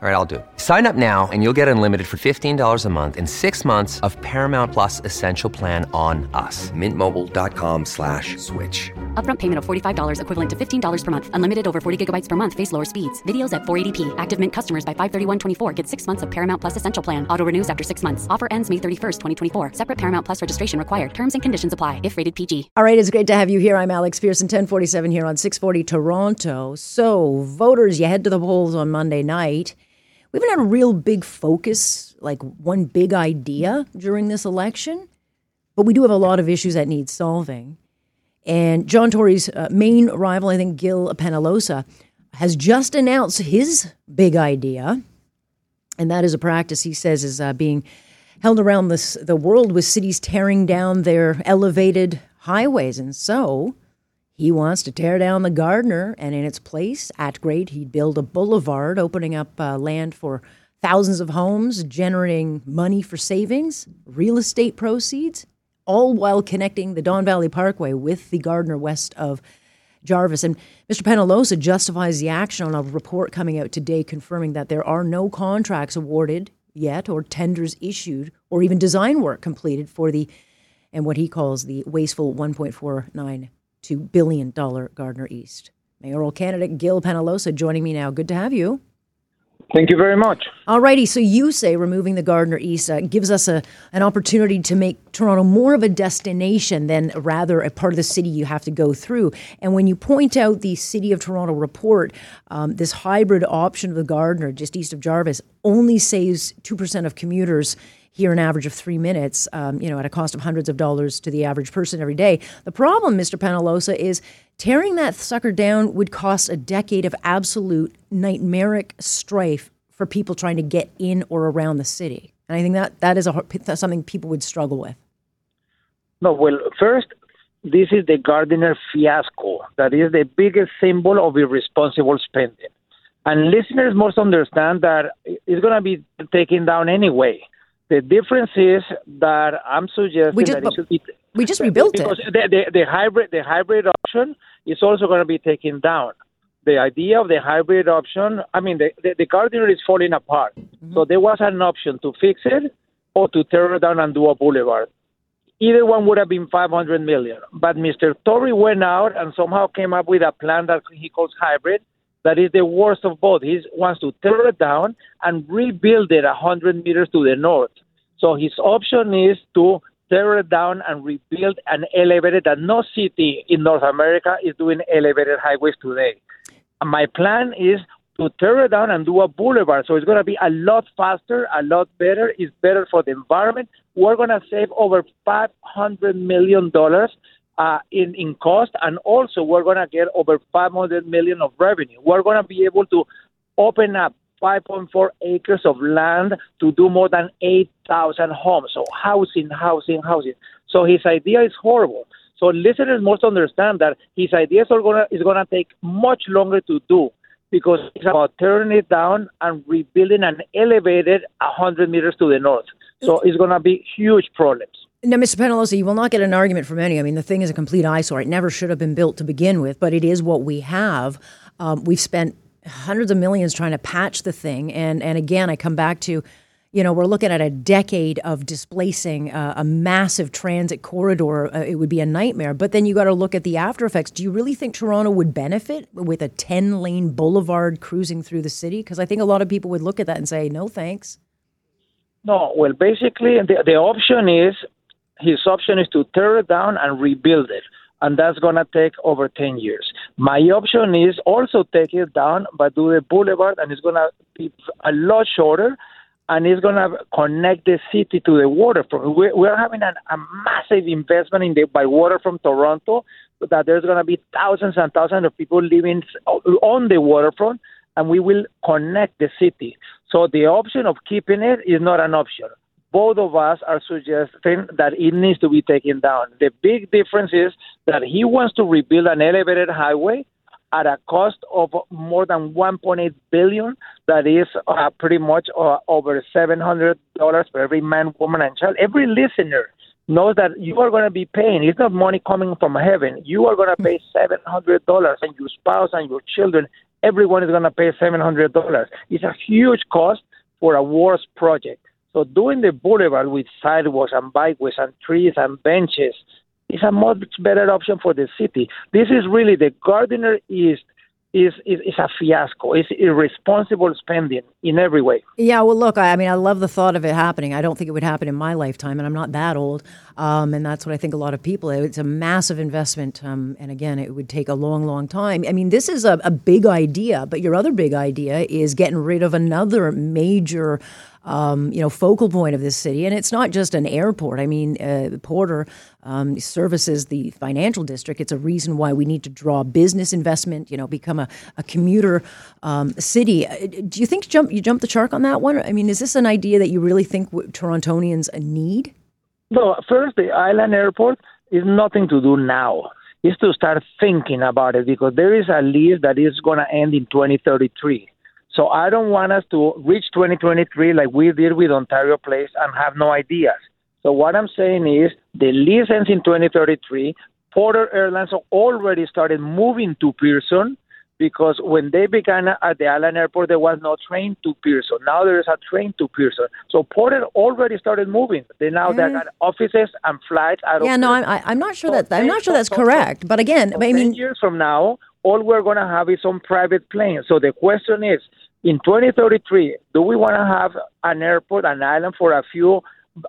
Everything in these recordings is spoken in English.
All right, I'll do it. Sign up now and you'll get unlimited for $15 a month and six months of Paramount Plus Essential Plan on us. Mintmobile.com slash switch. Upfront payment of $45 equivalent to $15 per month. Unlimited over 40 gigabytes per month. Face lower speeds. Videos at 480p. Active Mint customers by 531.24 get six months of Paramount Plus Essential Plan. Auto renews after six months. Offer ends May 31st, 2024. Separate Paramount Plus registration required. Terms and conditions apply if rated PG. All right, it's great to have you here. I'm Alex Pierson, 1047 here on 640 Toronto. So, voters, you head to the polls on Monday night. We haven't had a real big focus, like one big idea during this election, but we do have a lot of issues that need solving. And John Tory's uh, main rival, I think Gil Penalosa, has just announced his big idea, and that is a practice he says is uh, being held around this, the world with cities tearing down their elevated highways. And so he wants to tear down the Gardiner, and in its place, at grade, he'd build a boulevard, opening up uh, land for thousands of homes, generating money for savings, real estate proceeds, all while connecting the Don Valley Parkway with the Gardiner west of Jarvis. And Mr. Penalosa justifies the action on a report coming out today confirming that there are no contracts awarded yet, or tenders issued, or even design work completed for the and what he calls the wasteful 1.49 $2 billion Gardiner East. Mayoral candidate Gil Penalosa joining me now. Good to have you. Thank you very much. All righty. So you say removing the Gardiner East uh, gives us a, an opportunity to make Toronto more of a destination than rather a part of the city you have to go through. And when you point out the City of Toronto report, um, this hybrid option of the Gardiner just east of Jarvis only saves 2% of commuters here an average of three minutes, um, you know, at a cost of hundreds of dollars to the average person every day. The problem, Mr. Penalosa, is tearing that sucker down would cost a decade of absolute nightmaric strife for people trying to get in or around the city. And I think that that is a, something people would struggle with. No, well, first, this is the Gardiner fiasco. That is the biggest symbol of irresponsible spending. And listeners must understand that it's going to be taken down anyway. The difference is that I'm suggesting we just, that it should be. We just rebuilt because it. The, the, the hybrid the hybrid option is also going to be taken down. The idea of the hybrid option, I mean, the, the, the Gardiner is falling apart. Mm-hmm. So there was an option to fix it or to tear it down and do a boulevard. Either one would have been 500 million. But Mr. Tory went out and somehow came up with a plan that he calls hybrid that is the worst of both. He wants to tear it down and rebuild it 100 meters to the north. So his option is to tear it down and rebuild an elevated that no city in North America is doing elevated highways today. And my plan is to tear it down and do a boulevard. So it's going to be a lot faster, a lot better. It's better for the environment. We're going to save over $500 million uh, in, in cost, and also we're going to get over 500 million of revenue. We're going to be able to open up 5.4 acres of land to do more than 8,000 homes. So housing, housing, housing. So his idea is horrible. So listeners must understand that his ideas are gonna is gonna take much longer to do because it's about tearing it down and rebuilding an elevated 100 meters to the north. So it's gonna be huge problems. Now, Mr. Penalosa, you will not get an argument from any. I mean, the thing is a complete eyesore. It never should have been built to begin with, but it is what we have. Um, we've spent hundreds of millions trying to patch the thing, and and again, I come back to, you know, we're looking at a decade of displacing uh, a massive transit corridor. Uh, it would be a nightmare. But then you got to look at the after effects. Do you really think Toronto would benefit with a ten lane boulevard cruising through the city? Because I think a lot of people would look at that and say, no, thanks. No, well, basically, the, the option is his option is to tear it down and rebuild it. And that's going to take over 10 years. My option is also take it down, but do the boulevard, and it's going to be a lot shorter, and it's going to connect the city to the waterfront. We're, having an, a massive investment in the by water from Toronto, that there's going to be thousands and thousands of people living on the waterfront, and we will connect the city. So the option of keeping it is not an option both of us are suggesting that it needs to be taken down. The big difference is that he wants to rebuild an elevated highway at a cost of more than 1.8 billion. That is uh, pretty much uh, over 700 dollars for every man, woman, and child. Every listener knows that you are going to be paying. It's not money coming from heaven. You are going to pay seven hundred dollars, and your spouse and your children, everyone is going to pay seven hundred dollars. It's a huge cost for a worse project. So doing the boulevard with sidewalks and bikeways and trees and benches is a much better option for the city. This is really the Gardiner East is, is, is a fiasco. It's irresponsible spending in every way. Yeah, well, look, I, I, mean, I love the thought of it happening. I don't think it would happen in my lifetime, and I'm not that old. Um, and that's what I think a lot of people. It's a massive investment, um, and again, it would take a long, long time. I mean, this is a, a big idea, but your other big idea is getting rid of another major um, you know, focal point of this city. And it's not just an airport. I mean, uh, Porter um, services the financial district. It's a reason why we need to draw business investment. You know, become a, a commuter um, city. Uh, do you think jump you jump the shark on that one? I mean, is this an idea that you really think Torontonians need? No. First, the island airport is nothing to do now. Is to start thinking about it because there is a lease that is going to end in 2033 so I don't want us to reach 2023 like we did with Ontario Place and have no ideas. So what I'm saying is the lease ends in 2033. Porter Airlines already started moving to Pearson because when they began at the Island Airport, there was no train to Pearson. Now there is a train to Pearson. So Porter already started moving. They now mm. they got offices and flights. Out yeah, no, I'm, I'm not sure so that I'm not sure that's correct. But again, I mean, years from now, all we're going to have is some private planes. So the question is, in 2033, do we want to have an airport, an island for a few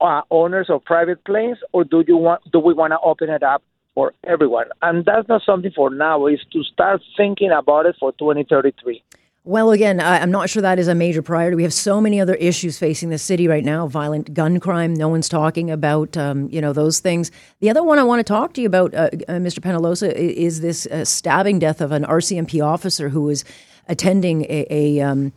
uh, owners of private planes, or do you want? Do we want to open it up for everyone? And that's not something for now. Is to start thinking about it for 2033. Well, again, I'm not sure that is a major priority. We have so many other issues facing the city right now: violent gun crime. No one's talking about, um, you know, those things. The other one I want to talk to you about, uh, uh, Mr. Penalosa, is this uh, stabbing death of an RCMP officer who was attending a, a um,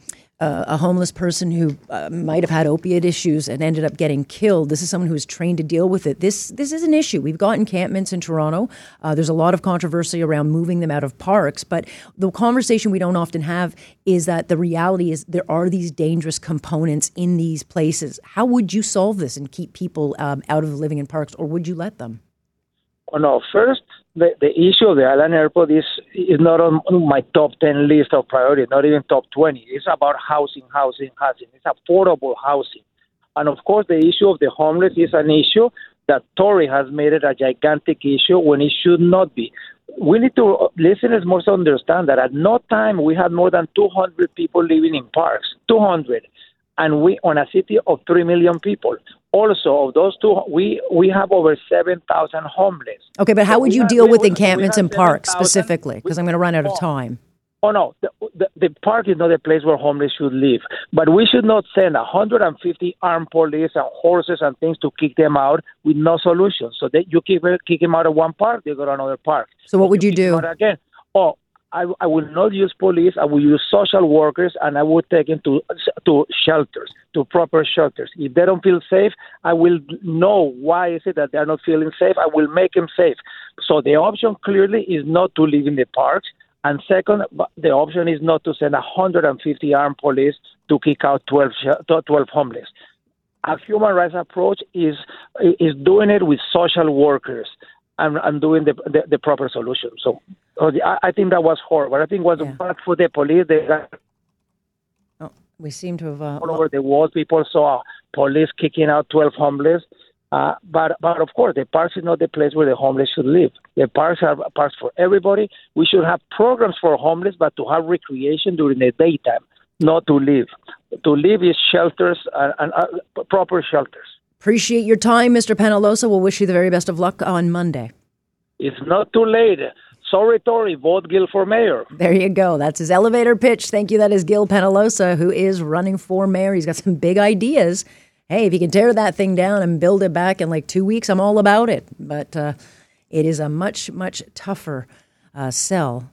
a homeless person who uh, might have had opiate issues and ended up getting killed. This is someone who is trained to deal with it. This this is an issue. We've got encampments in Toronto. Uh, there's a lot of controversy around moving them out of parks, but the conversation we don't often have is that the reality is there are these dangerous components in these places. How would you solve this and keep people um, out of living in parks, or would you let them? Well, no, first the, the issue of the island airport is is not on, my top ten list of priorities, not even top twenty. It's about housing, housing, housing. It's affordable housing, and of course, the issue of the homeless is an issue that Tory has made it a gigantic issue when it should not be. We need to uh, listeners must understand that at no time we had more than 200 people living in parks. 200 and we on a city of three million people. Also, of those two, we we have over seven thousand homeless. Okay, but how so would you have, deal with encampments and parks specifically? Because I'm going to run out of oh. time. Oh no, the, the, the, park is not a place where homeless should live. But we should not send 150 armed police and horses and things to kick them out with no solution. So that you kick, kick them out of one park, they go to another park. So what would you, you do? Again, oh, I, I will not use police. I will use social workers, and I will take them to to shelters, to proper shelters. If they don't feel safe, I will know why is it that they are not feeling safe. I will make them safe. So the option clearly is not to live in the parks. And second, the option is not to send 150 armed police to kick out 12, 12 homeless. A human rights approach is is doing it with social workers and, and doing the, the, the proper solution. So I, I think that was horrible. I think it was yeah. bad for the police. They got oh, we seem to have uh, all over the world. People saw police kicking out twelve homeless. Uh, but but of course, the parks is not the place where the homeless should live. The parks are parks for everybody. We should have programs for homeless, but to have recreation during the daytime, not to live. To live is shelters and, and uh, proper shelters. Appreciate your time, Mr. Penalosa. We'll wish you the very best of luck on Monday. It's not too late. Sorry, Tory, vote Gil for mayor. There you go. That's his elevator pitch. Thank you. That is Gil Penalosa, who is running for mayor. He's got some big ideas. Hey, if you can tear that thing down and build it back in like two weeks, I'm all about it. But uh, it is a much, much tougher uh, sell.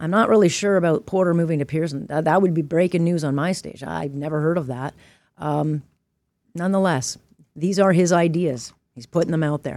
I'm not really sure about Porter moving to Pearson. That, that would be breaking news on my stage. I've never heard of that. Um, nonetheless, these are his ideas. He's putting them out there.